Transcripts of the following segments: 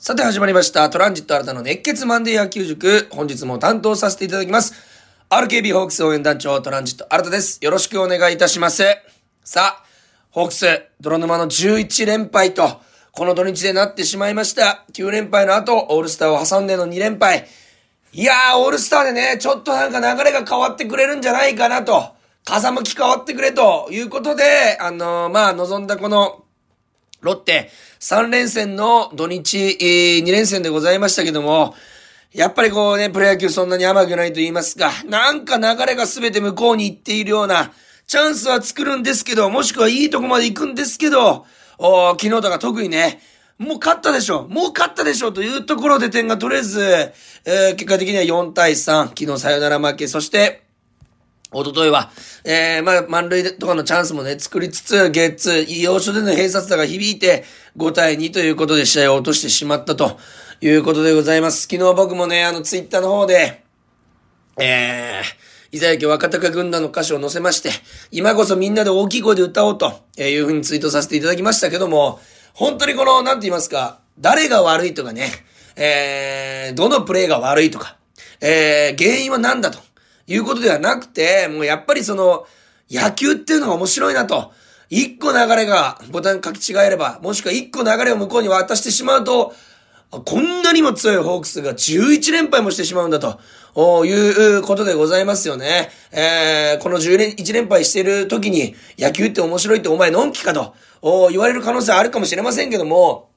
さて始まりました。トランジット新たの熱血マンデー野球塾。本日も担当させていただきます。RKB ホークス応援団長トランジット新たです。よろしくお願いいたします。さあ、ホークス、泥沼の11連敗と、この土日でなってしまいました。9連敗の後、オールスターを挟んでの2連敗。いやー、オールスターでね、ちょっとなんか流れが変わってくれるんじゃないかなと、風向き変わってくれということで、あのーまあ、望んだこの、ロッテ、3連戦の土日、えー、2連戦でございましたけども、やっぱりこうね、プロ野球そんなに甘くないと言いますか、なんか流れが全て向こうに行っているような、チャンスは作るんですけど、もしくはいいとこまで行くんですけど、おー昨日とか特にね、もう勝ったでしょもう勝ったでしょというところで点が取れず、えー結果的には4対3、昨日サヨナラ負け、そして、一昨日は、えー、まあ、満塁とかのチャンスもね、作りつつ、ゲッツ、要所での併殺打が響いて、5対2ということで試合を落としてしまったということでございます。昨日僕もね、あの、ツイッターの方で、えー、伊沢家若隆軍団の歌詞を載せまして、今こそみんなで大きい声で歌おうというふうにツイートさせていただきましたけども、本当にこの、なんて言いますか、誰が悪いとかね、えー、どのプレーが悪いとか、えー、原因は何だということではなくて、もうやっぱりその、野球っていうのが面白いなと。一個流れがボタン書き違えれば、もしくは一個流れを向こうに渡してしまうと、こんなにも強いホークスが11連敗もしてしまうんだと、いうことでございますよね。えー、この10連、1連敗している時に、野球って面白いってお前のんきかと、言われる可能性あるかもしれませんけども、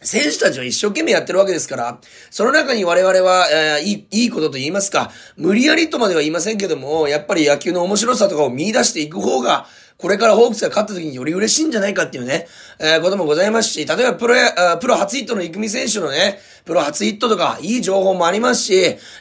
選手たちは一生懸命やってるわけですから、その中に我々は、えーいい、いいことと言いますか、無理やりとまでは言いませんけども、やっぱり野球の面白さとかを見出していく方が、これからホークスが勝った時により嬉しいんじゃないかっていうね、えーこともございますし、例えばプロや、プロ初ヒットの育美選手のね、プロ初ヒットとか、いい情報もありますし、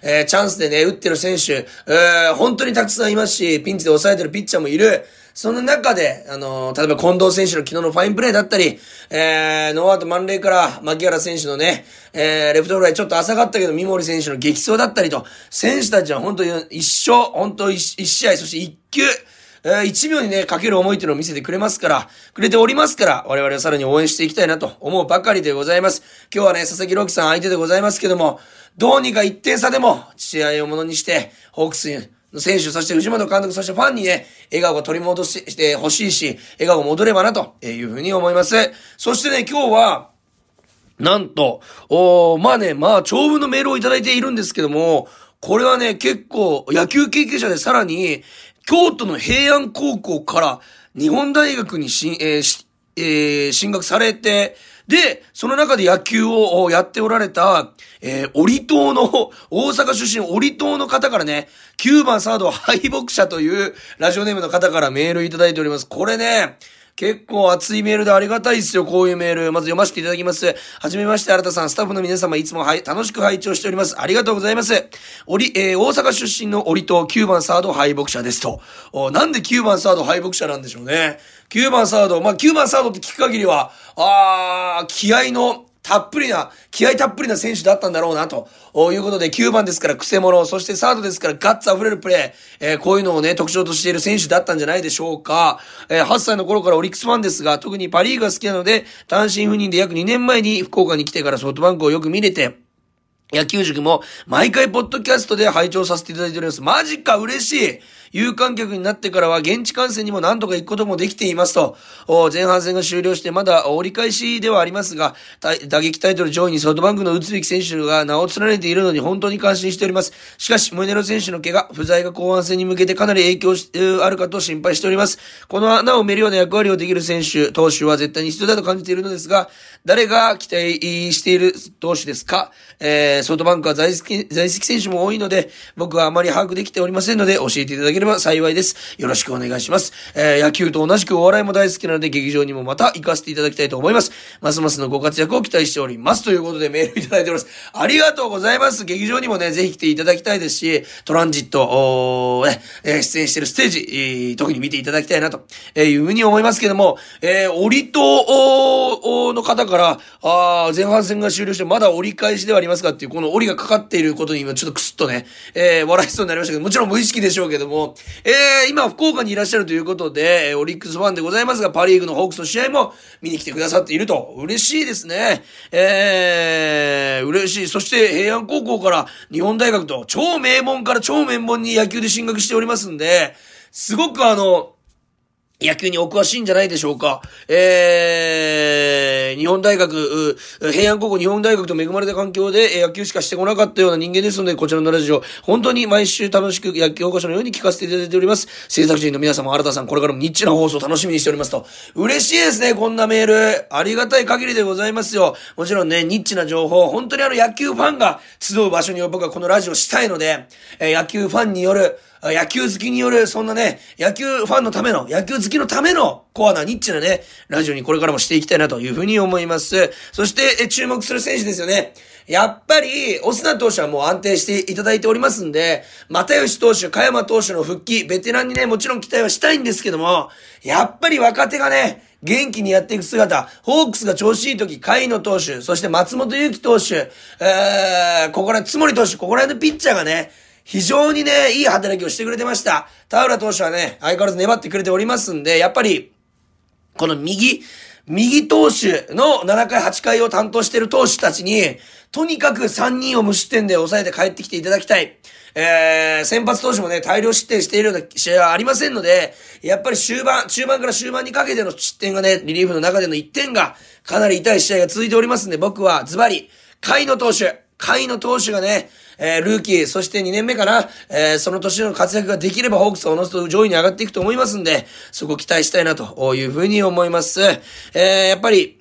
えーチャンスでね、打ってる選手、えー本当にたくさんいますし、ピンチで抑えてるピッチャーもいる。その中で、あのー例えば近藤選手の昨日のファインプレーだったり、えー、ノーアウト満塁から、牧原選手のね、えー、レフトフライちょっと浅かったけど、三森選手の激走だったりと、選手たちは本当に一生、本当一試合、そして一球、えー、1秒にね、かける思いっていうのを見せてくれますから、くれておりますから、我々はさらに応援していきたいなと思うばかりでございます。今日はね、佐々木朗希さん相手でございますけども、どうにか1点差でも、試合をものにして、ホークスの選手、そして藤本監督、そしてファンにね、笑顔が取り戻してほしいし、笑顔が戻ればな、というふうに思います。そしてね、今日は、なんと、おまあね、まあ、長文のメールをいただいているんですけども、これはね、結構、野球経験者でさらに、京都の平安高校から日本大学にし、えーしえー進学されて、で、その中で野球をやっておられた、えー、折島の、大阪出身折島の方からね、9番サード敗北者というラジオネームの方からメールいただいております。これね、結構熱いメールでありがたいですよ、こういうメール。まず読ませていただきます。はじめまして、新田さん、スタッフの皆様、いつもはい楽しく拝聴しております。ありがとうございます。おり、えー大阪出身の折と9番サード敗北者ですと。おなんで9番サード敗北者なんでしょうね。9番サード、まあ、9番サードって聞く限りは、あー、気合の、たっぷりな、気合たっぷりな選手だったんだろうな、ということで、9番ですから癖者、そしてサードですからガッツ溢れるプレー、えーこういうのをね、特徴としている選手だったんじゃないでしょうか。えー8歳の頃からオリックスファンですが、特にパリーグが好きなので、単身赴任で約2年前に福岡に来てからソフトバンクをよく見れて、野球塾も毎回ポッドキャストで拝聴させていただいております。マジか嬉しい有観客になってからは現地観戦にも何とか行くこともできていますと。前半戦が終了してまだ折り返しではありますが、打撃タイトル上位にソフトバンクの打つべき選手が名を連ねているのに本当に感心しております。しかし、モネロ選手の怪我、不在が後半戦に向けてかなり影響し、あるかと心配しております。この穴を埋めるような役割をできる選手、投手は絶対に必要だと感じているのですが、誰が期待している投手ですか？えー、ソフトバンクは在籍在籍選手も多いので、僕はあまり把握できておりませんので、教えていただければ幸いです。よろしくお願いします。えー、野球と同じくお笑いも大好きなので、劇場にもまた行かせていただきたいと思います。ますますのご活躍を期待しております。ということでメールいただいております。ありがとうございます。劇場にもね、ぜひ来ていただきたいですし、トランジット、おねえ出演してるステージ、えー特に見ていただきたいなと、えいうふうに思いますけども、えー、折戸おーの方から、あー前半戦が終了して、まだ折り返しではありますかっていう、この折りがかかっていることに今ちょっとクスッとね、えー笑いそうになりましたけど、もちろん無意識でしょうけども、えー今福岡にいらっしゃるということで、えオリックスファンでございますが、パリーグのホークスの試合も見に来てくださっていると、嬉しいですね。ええー、嬉しい。そして平安高校から日本大学と超名門から超名門に野球で進学しておりますんで、すごくあの、野球にお詳しいんじゃないでしょうか。えー、日本大学、平安高校日本大学と恵まれた環境でえ野球しかしてこなかったような人間ですので、こちらのラジオ、本当に毎週楽しく野球保護者のように聞かせていただいております。制作人の皆様、新田さん、これからもニッチな放送楽しみにしておりますと。嬉しいですね、こんなメール。ありがたい限りでございますよ。もちろんね、ニッチな情報、本当にあの野球ファンが集う場所に僕はこのラジオしたいので、えー、野球ファンによる、野球好きによる、そんなね、野球ファンのための、野球好きのための、コアなニッチなね、ラジオにこれからもしていきたいなというふうに思います。そして、え注目する選手ですよね。やっぱり、オスナ投手はもう安定していただいておりますんで、又吉投手、加山投手の復帰、ベテランにね、もちろん期待はしたいんですけども、やっぱり若手がね、元気にやっていく姿、ホークスが調子いい時、甲斐野投手、そして松本祐樹投手、えー、ここら、つもり投手、ここら辺のピッチャーがね、非常にね、いい働きをしてくれてました。田浦投手はね、相変わらず粘ってくれておりますんで、やっぱり、この右、右投手の7回8回を担当している投手たちに、とにかく3人を無失点で抑えて帰ってきていただきたい。えー、先発投手もね、大量失点しているような試合はありませんので、やっぱり終盤、中盤から終盤にかけての失点がね、リリーフの中での1点が、かなり痛い試合が続いておりますんで、僕はズバリ、甲斐野投手、甲斐の投手がね、えー、ルーキー、そして2年目から、えー、その年の活躍ができればホークスはおのずと上位に上がっていくと思いますんで、そこ期待したいなというふうに思います。えー、やっぱり、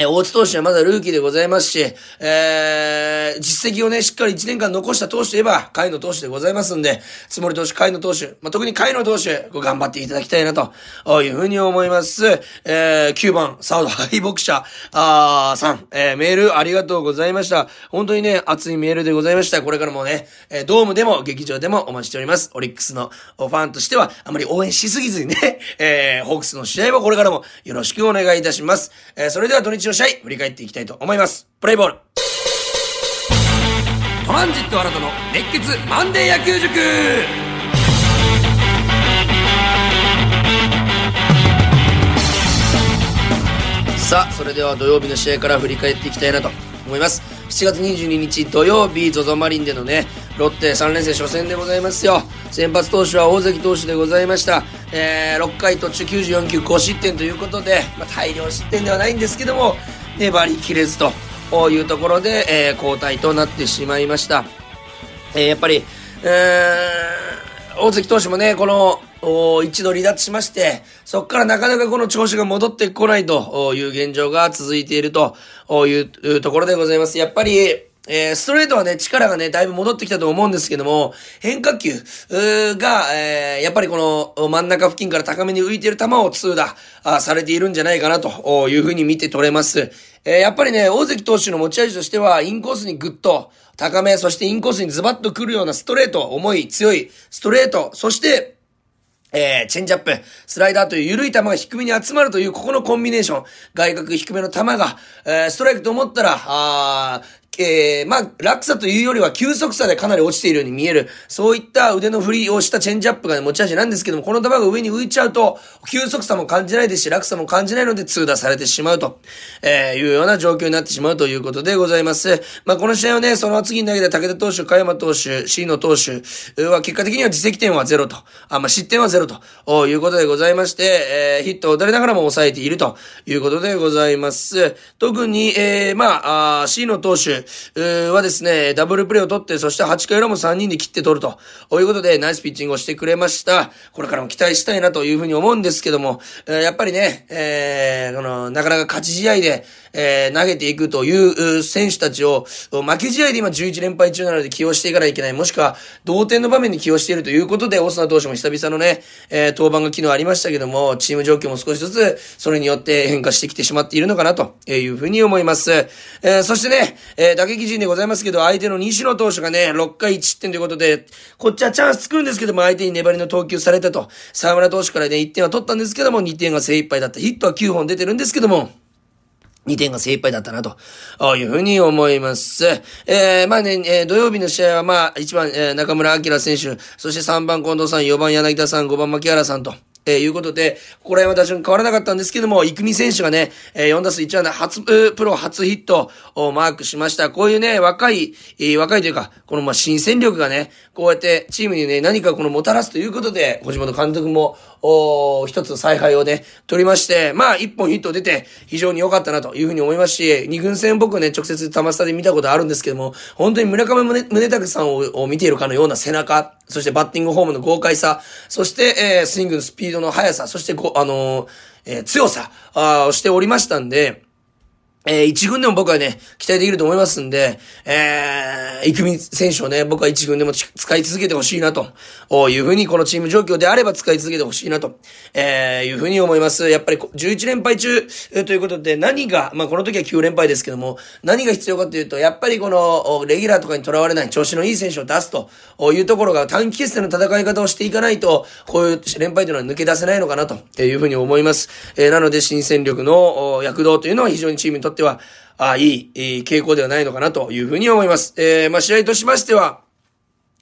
え、大津投手はまだルーキーでございますし、えー、実績をね、しっかり1年間残した投手といえば、海野投手でございますんで、つもり投手、海野投手、まあ、特に海野投手、頑張っていただきたいなと、いうふうに思います。えー、9番、サウド敗北者、あー、さん、えー、メールありがとうございました。本当にね、熱いメールでございました。これからもね、え、ドームでも劇場でもお待ちしております。オリックスのファンとしては、あまり応援しすぎずにね、えー、ホークスの試合はこれからもよろしくお願いいたします。えー、それでは土日の試合、振り返っていきたいと思います。プレイボール。トランジット新たの熱血マンデー野球塾さあ、それでは土曜日の試合から振り返っていきたいなと思います。7月22日土曜日、ZOZO マリンでのね、ロッテ3連戦初戦でございますよ。先発投手は大関投手でございました。えー、6回途中94球5失点ということで、まあ、大量失点ではないんですけども、粘りきれずというところで、えー、交代となってしまいました。えー、やっぱり、えー、大関投手もね、この、お一度離脱しまして、そこからなかなかこの調子が戻ってこないという現状が続いているというところでございます。やっぱり、えー、ストレートはね、力がね、だいぶ戻ってきたと思うんですけども、変化球が、えー、やっぱりこの真ん中付近から高めに浮いている球を通打あされているんじゃないかなというふうに見て取れます。えー、やっぱりね、大関投手の持ち味としては、インコースにグッと高め、そしてインコースにズバッと来るようなストレート、重い、強いストレート、そして、えー、チェンジアップ、スライダーという緩い球が低めに集まるという、ここのコンビネーション。外角低めの球が、えー、ストライクと思ったら、あえー、まあ、落差というよりは急速差でかなり落ちているように見える。そういった腕の振りをしたチェンジアップが、持ち味なんですけども、この球が上に浮いちゃうと、急速差も感じないですし、落差も感じないので通打されてしまうと、えー、いうような状況になってしまうということでございます。まあ、この試合はね、その次に投げた武田投手、加山投手、椎野投手は結果的には自責点はゼロと、あ、まあ、失点はゼロということでございまして、えー、ヒットを打たれながらも抑えているということでございます。特に、えー、まあ、あ椎野投手はですね、ダブルプレーを取って、そして8回裏も3人で切って取るということで、ナイスピッチングをしてくれました。これからも期待したいなというふうに思うんですけども、やっぱりね、えー、この、なかなか勝ち試合で、えー、投げていくという選手たちを、負け試合で今11連敗中なので起用していかないといけない。もしくは、同点の場面に起用しているということで、オスナ投手も久々のね、えー、登板が昨日ありましたけども、チーム状況も少しずつ、それによって変化してきてしまっているのかなというふうに思います。えー、そしてね、えー、打撃陣でございますけど、相手の西野投手がね、6回1失点ということで、こっちはチャンス作るんですけども、相手に粘りの投球されたと。沢村投手からね、1点は取ったんですけども、2点が精一杯だった。ヒットは9本出てるんですけども、2点が精一杯だったな、というふうに思います。えー、まあね、えー、土曜日の試合はまあ、1番、えー、中村明選手、そして3番近藤さん、4番柳田さん、5番牧原さんと、え、いうことで、ここら辺は打順変わらなかったんですけども、育美選手がね、えー、4打数1安打初、プロ初ヒットをマークしました。こういうね、若い、えー、若いというか、このまあ新戦力がね、こうやってチームにね、何かこのもたらすということで、小島の監督も、お一つ采配をね、取りまして、まあ、一本ヒット出て、非常に良かったなというふうに思いますし、二軍戦僕ね、直接玉下で見たことあるんですけども、本当に村上宗宗拓さんを見ているかのような背中、そしてバッティングフォームの豪快さ、そして、えー、スイングのスピードの速さ、そしてこ、あのー、えー、強さ、あをしておりましたんで、えー、一軍でも僕はね、期待できると思いますんで、えー、イクミ選手をね、僕は一軍でも使い続けてほしいなと、いうふうに、このチーム状況であれば使い続けてほしいなと、えー、いうふうに思います。やっぱり11連敗中、ということで、何が、まあ、この時は9連敗ですけども、何が必要かというと、やっぱりこの、レギュラーとかにとらわれない調子のいい選手を出すというところが短期決戦の戦い方をしていかないと、こういう連敗というのは抜け出せないのかなというふうに思います。えー、なので、新戦力の躍動というのは非常にチームにとっては、あいい、いい傾向ではないのかなというふうに思います。えー、まあ、試合としましては、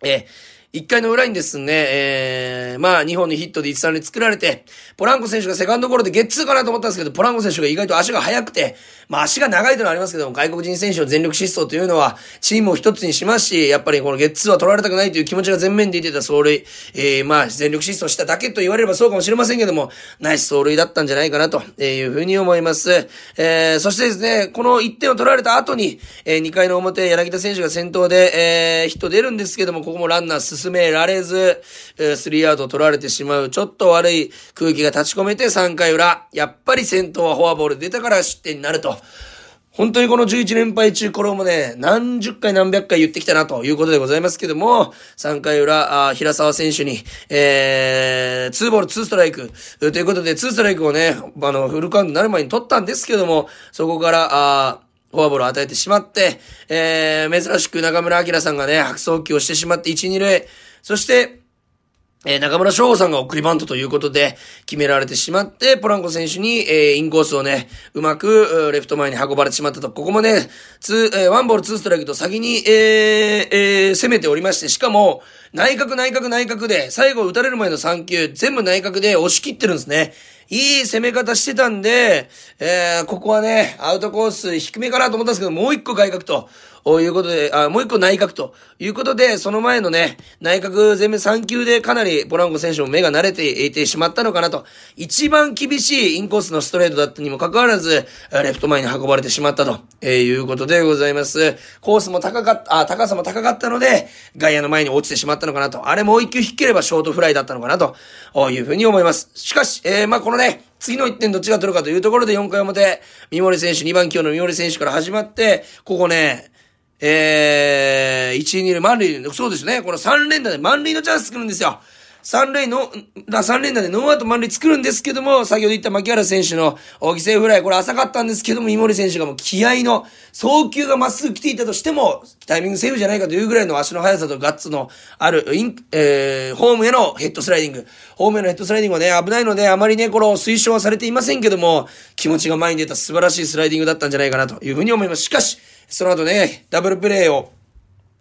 えー1回の裏にですね、えー、まあ、2本のヒットで1、3塁作られて、ポランコ選手がセカンドゴロでゲッツーかなと思ったんですけど、ポランコ選手が意外と足が速くて、まあ、足が長いというのはありますけども、外国人選手の全力疾走というのは、チームを一つにしますし、やっぱりこのゲッツーは取られたくないという気持ちが前面で出てた走塁、えー、まあ、全力疾走しただけと言われればそうかもしれませんけども、ナイス走塁だったんじゃないかなというふうに思います。えー、そしてですね、この1点を取られた後に、えー、2回の表、柳田選手が先頭で、えー、ヒット出るんですけども、ここもランナー進進められず、えスリーアウト取られてしまう、ちょっと悪い空気が立ち込めて3回裏、やっぱり先頭はフォアボール出たから失点になると。本当にこの11連敗中、これもね、何十回何百回言ってきたなということでございますけども、3回裏、あ平沢選手に、えー、2ボール2ストライク、ということで、2ストライクをね、あの、フルカウントになる前に取ったんですけども、そこから、あフォアボールを与えてしまって、えー、珍しく中村晃さんがね、悪送球をしてしまって1、2塁、そして、えー、中村奨吾さんが送りバントということで決められてしまって、ポランコ選手に、えー、インコースをね、うまく、レフト前に運ばれてしまったと。ここもね、ツー、えー、ワンボールツーストライクと先に、えー、えー、攻めておりまして、しかも、内角内角内角で、最後打たれる前の3球、全部内角で押し切ってるんですね。いい攻め方してたんで、えー、ここはね、アウトコース低めかなと思ったんですけど、もう一個外角と、いうことで、あ、もう一個内角ということで、その前のね、内角全面3球でかなりポランコ選手も目が慣れていてしまったのかなと。一番厳しいインコースのストレートだったにもかかわらず、レフト前に運ばれてしまったと、えーいうことでございます。コースも高かった、あ、高さも高かったので、外野の前に落ちてしまったのかなと。あれもう一球引ければショートフライだったのかなというふうに思います。しかし、えー、まあ、このね、次の1点どっちが取るかというところで4回表、三森選手、2番強の三森選手から始まって、ここね、えー、1、2塁満塁、そうですね、この3連打で満塁のチャンス作るんですよ。三塁の、三連打でノーアウト満塁作るんですけども、先ほど言った牧原選手の犠牲フライ、これ浅かったんですけども、井森選手がもう気合の、送球がまっすぐ来ていたとしても、タイミングセーフじゃないかというぐらいの足の速さとガッツのある、イン、えー、ホームへのヘッドスライディング。ホームへのヘッドスライディングはね、危ないので、あまりね、この推奨はされていませんけども、気持ちが前に出た素晴らしいスライディングだったんじゃないかなというふうに思います。しかし、その後ね、ダブルプレーを、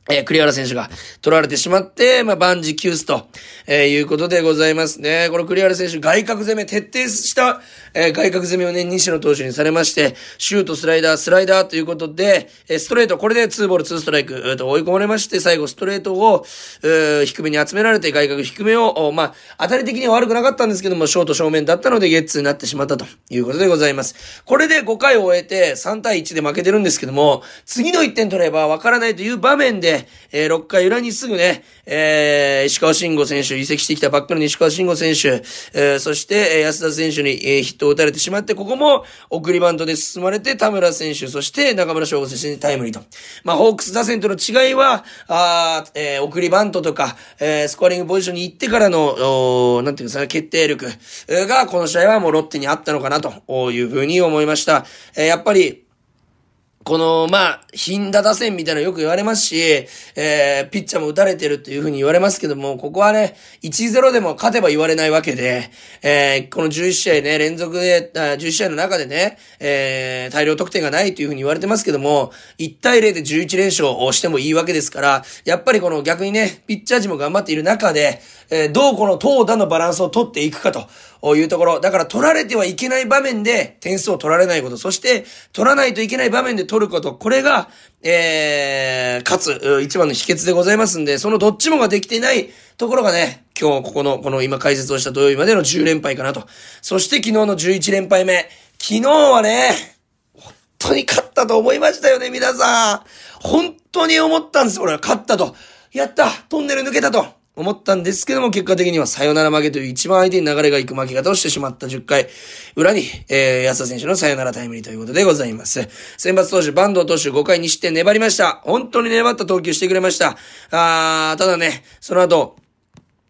えー、栗原選手が取られてしまって、まあ、万事休すと、えー、いうことでございますね。この栗原選手、外角攻め、徹底した、えー、外角攻めをね、西野投手にされまして、シュート、スライダー、スライダーということで、えー、ストレート、これで2ボール2ストライク、えー、と追い込まれまして、最後ストレートを、えー、低めに集められて、外角低めを、まあ、当たり的には悪くなかったんですけども、ショート正面だったので、ゲッツーになってしまったということでございます。これで5回を終えて、3対1で負けてるんですけども、次の1点取れば分からないという場面で、えー、6回裏にすぐね、えー、石川慎吾選手、移籍してきたばっかりの石川慎吾選手、えー、そして、え安田選手に、えー、ヒットを打たれてしまって、ここも送りバントで進まれて、田村選手、そして中村翔吾選手にタイムリーと。まあ、ホークス打線との違いは、あえー、送りバントとか、えー、スコアリングポジションに行ってからの、おなんていうんですか、決定力が、この試合はもうロッテにあったのかな、というふうに思いました。えー、やっぱり、この、まあ、頻打打線みたいなのよく言われますし、えー、ピッチャーも打たれてるっていうふうに言われますけども、ここはね、1-0でも勝てば言われないわけで、えー、この11試合ね、連続で、11試合の中でね、えー、大量得点がないというふうに言われてますけども、1対0で11連勝をしてもいいわけですから、やっぱりこの逆にね、ピッチャー陣も頑張っている中で、えー、どうこの投打のバランスを取っていくかと。いうところ。だから取られてはいけない場面で点数を取られないこと。そして、取らないといけない場面で取ること。これが、えー、勝つ、一番の秘訣でございますんで、そのどっちもができていないところがね、今日ここの、この今解説をした土曜日までの10連敗かなと。そして昨日の11連敗目。昨日はね、本当に勝ったと思いましたよね、皆さん。本当に思ったんです、俺は勝ったと。やったトンネル抜けたと思ったんですけども、結果的にはサヨナラ負けという一番相手に流れが行く負け方をしてしまった10回裏に、えー、安田選手のサヨナラタイムリーということでございます。選抜投手、バンド投手5回にして粘りました。本当に粘った投球してくれました。あー、ただね、その後、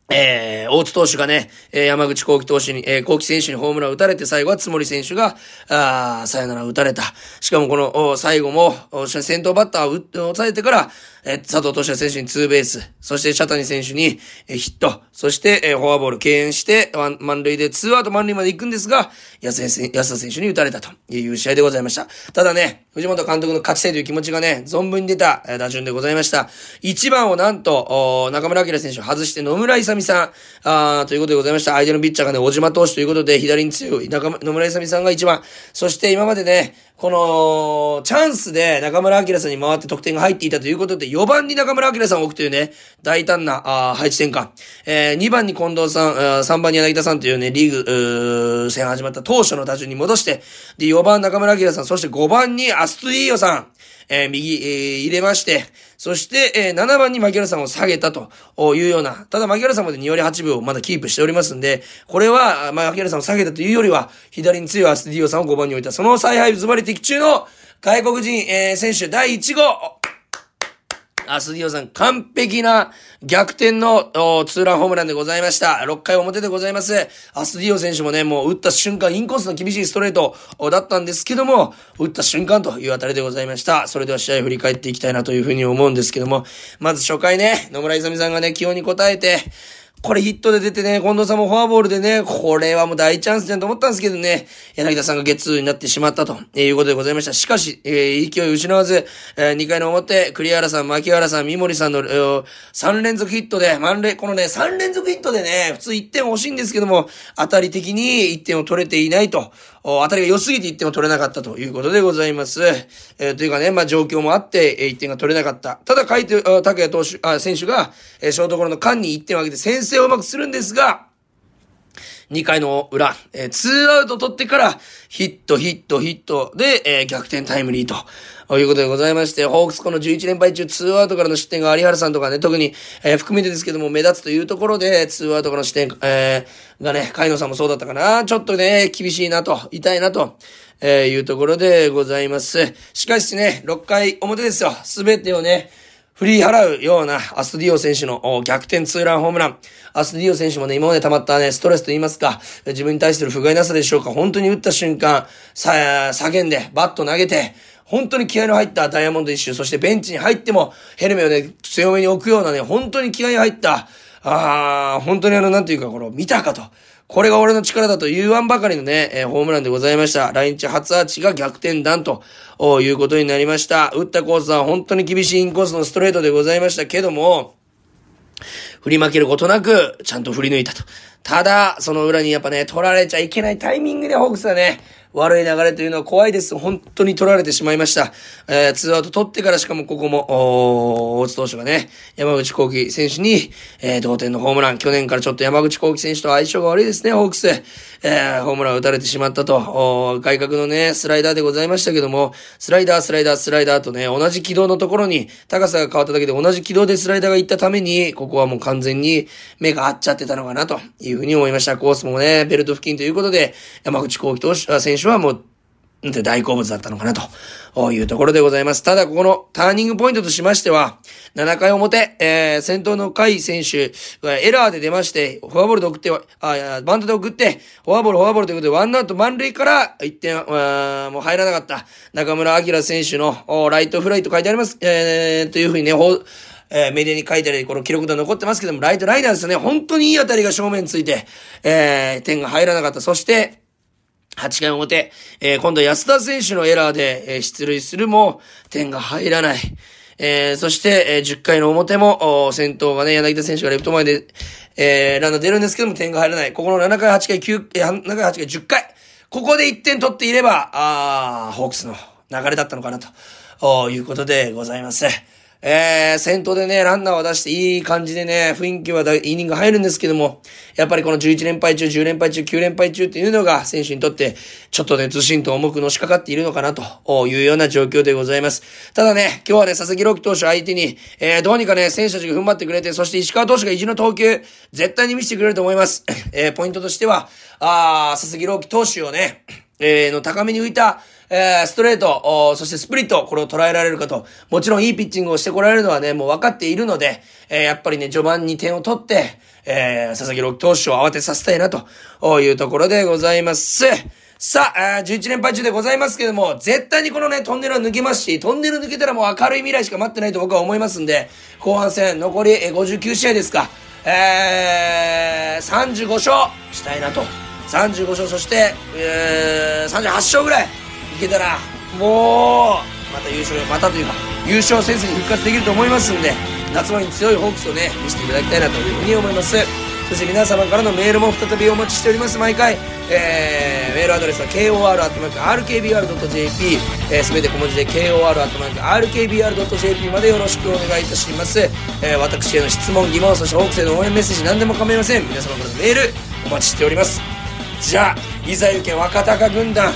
えー、大津投手がね、えー、山口幸喜投手に、えー、幸喜選手にホームランを打たれて、最後は津森選手が、あー、さよなら打たれた。しかもこの、最後も、先頭バッターを抑えてから、え佐藤俊也選手にツーベース、そして茶谷選手に、えヒット、そして、えフォアボール敬遠して、満塁でツーアウト満塁まで行くんですが、安田選手に打たれたという試合でございました。ただね、藤本監督の勝ちたいという気持ちがね、存分に出た、え打順でございました。1番をなんと、中村明選手を外して野村勇さん、あということでございました。相手のピッチャーがね、小島投手ということで、左に強い中野村勇さんが1番。そして今までね、この、チャンスで中村明さんに回って得点が入っていたということで、4番に中村明さんを置くというね、大胆な、あ配置転換。えー、2番に近藤さん、3番に柳田さんというね、リーグ、戦始まった当初の打順に戻して、で、4番中村明さん、そして5番にアストゥディーヨさん、えー、右、えー、入れまして、そして、えー、7番に牧原さんを下げたというような、ただ牧原さんまだ2割8分をまだキープしておりますんで、これは、まあ、牧原さんを下げたというよりは、左に強いアストゥディーヨさんを5番に置いた、その采配ズバリ的中の外国人、えー、選手第1号、アストゥディーヨさん、完璧な逆転のツーランホームランでございました。6回表でございます。アストゥディーヨ選手もね、もう打った瞬間、インコースの厳しいストレートだったんですけども、打った瞬間というあたりでございました。それでは試合振り返っていきたいなというふうに思うんですけども、まず初回ね、野村勇さんがね、起用に応えて、これヒットで出てね、近藤さんもフォアボールでね、これはもう大チャンスじゃんと思ったんですけどね、柳田さんがゲッツーになってしまったということでございました。しかし、えー、勢い失わず、えー、2回の表、栗原さん、牧原さん、三森さんの、えー、3連続ヒットで、満塁、このね、3連続ヒットでね、普通1点欲しいんですけども、当たり的に1点を取れていないと当たりが良すぎて1点を取れなかったということでございます。えー、というかね、まあ、状況もあって、えー、1点が取れなかった。ただ、海斗、拓也投手、あ、選手が、えー、ショートゴロの間に1点を挙げて先制をうまくするんですが、2回の裏、えー、2アウト取ってから、ヒット、ヒット、ヒットで、えー、逆転タイムリーと。いうことでございまして、ホークスこの11連敗中、2アウトからの失点が有原さんとかね、特に、えー、含めてですけども、目立つというところで、2アウトからの失点、えー、がね、海野さんもそうだったかな。ちょっとね、厳しいなと、痛いなと、えー、いうところでございます。しかしね、6回表ですよ。すべてをね、振り払うようなアスディオ選手の逆転ツーランホームラン。アスディオ選手もね、今まで溜まったね、ストレスと言いますか、自分に対する不甲斐なさでしょうか。本当に打った瞬間、さ、叫んで、バット投げて、本当に気合の入ったダイヤモンド一周、そしてベンチに入ってもヘルメをね、強めに置くようなね、本当に気合入った、ああ、本当にあの、なんていうか、この、見たかと。これが俺の力だと言わんばかりのね、えー、ホームランでございました。来日初アーチが逆転弾ということになりました。打ったコースは本当に厳しいインコースのストレートでございましたけども、振り負けることなく、ちゃんと振り抜いたと。ただ、その裏にやっぱね、取られちゃいけないタイミングでホークスはね、悪い流れというのは怖いです。本当に取られてしまいました。えー、ツーアウト取ってからしかもここも、大津投手がね、山口幸輝選手に、えー、同点のホームラン。去年からちょっと山口幸輝選手と相性が悪いですね、ホークス。えー、ホームラン打たれてしまったと、お外角のね、スライダーでございましたけども、スライダー、スライダー、スライダーとね、同じ軌道のところに、高さが変わっただけで同じ軌道でスライダーが行ったために、ここはもう完全に目が合っちゃってたのかな、というふうに思いました。コースもね、ベルト付近ということで、山口幸輝投手、選手はもう、大好物だったのかなというところでございます。ただ、ここのターニングポイントとしましては、7回表、えー、先頭の甲斐選手がエラーで出まして、フォアボールで送って、あ、バントで送って、フォアボール、フォアボールということで、ワンアウト満塁から1点、もう入らなかった中村晃選手のライトフライと書いてあります。えー、というふうにね、えー、メディアに書いてあり、この記録で残ってますけども、ライトライナーですね。本当にいい当たりが正面について、えー、点が入らなかった。そして、8回表、えー、今度安田選手のエラーで、えー、出塁するも、点が入らない。えー、そして、えー、10回の表も、先頭がね、柳田選手がレフト前で、えー、ランナー出るんですけども、点が入らない。ここの7回、8回、9、えー、7回、8回、10回。ここで1点取っていれば、あー、ホークスの流れだったのかなと、いうことでございます。えー、先頭でね、ランナーを出していい感じでね、雰囲気はイニング入るんですけども、やっぱりこの11連敗中、10連敗中、9連敗中っていうのが選手にとって、ちょっとね、ずしんと重くのしかかっているのかなというような状況でございます。ただね、今日はね、佐々木朗希投手相手に、えー、どうにかね、選手たちが踏ん張ってくれて、そして石川投手が意地の投球、絶対に見せてくれると思います。えー、ポイントとしては、あ佐々木朗希投手をね、えー、の高めに浮いた、えー、ストレート、そしてスプリット、これを捉えられるかと。もちろんいいピッチングをしてこられるのはね、もう分かっているので、えー、やっぱりね、序盤に点を取って、えー、佐々木朗希投手を慌てさせたいな、というところでございます。さあ、11連敗中でございますけども、絶対にこのね、トンネルは抜けますし、トンネル抜けたらもう明るい未来しか待ってないと僕は思いますんで、後半戦、残り59試合ですか、えー、35勝したいなと。35勝、そして、えー、38勝ぐらいけたらもうまた優勝またというか優勝戦績復活できると思いますんで夏場に強いホークスをね見せていただきたいなというふうに思います。そして皆様からのメールも再びお待ちしております。毎回、えー、メールアドレスは kor.rkbr.jp えー、て小文字で kor.rkbr.jp までよろしくお願いいたします、えー、私への質問疑問そしてホークスへの応援メッセージ何でも構いません。皆様からのメールお待ちしております。じゃあいざ行け若鷹軍団。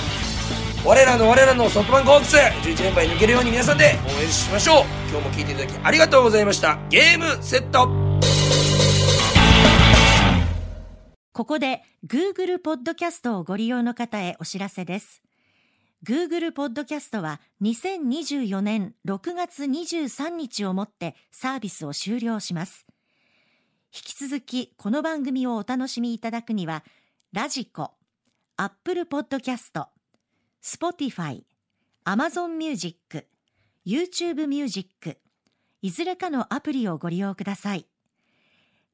我らの我らのソフトバンクホークス11連敗抜けるように皆さんで応援しましょう。今日も聞いていただきありがとうございました。ゲームセット。ここで Google ポッドキャストをご利用の方へお知らせです。Google ポッドキャストは2024年6月23日をもってサービスを終了します。引き続きこの番組をお楽しみいただくにはラジコ、アップルポッドキャスト、Spotify、Amazon Music、YouTube Music、いずれかのアプリをご利用ください。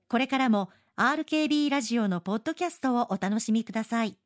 これからも RKB ラジオのポッドキャストをお楽しみください。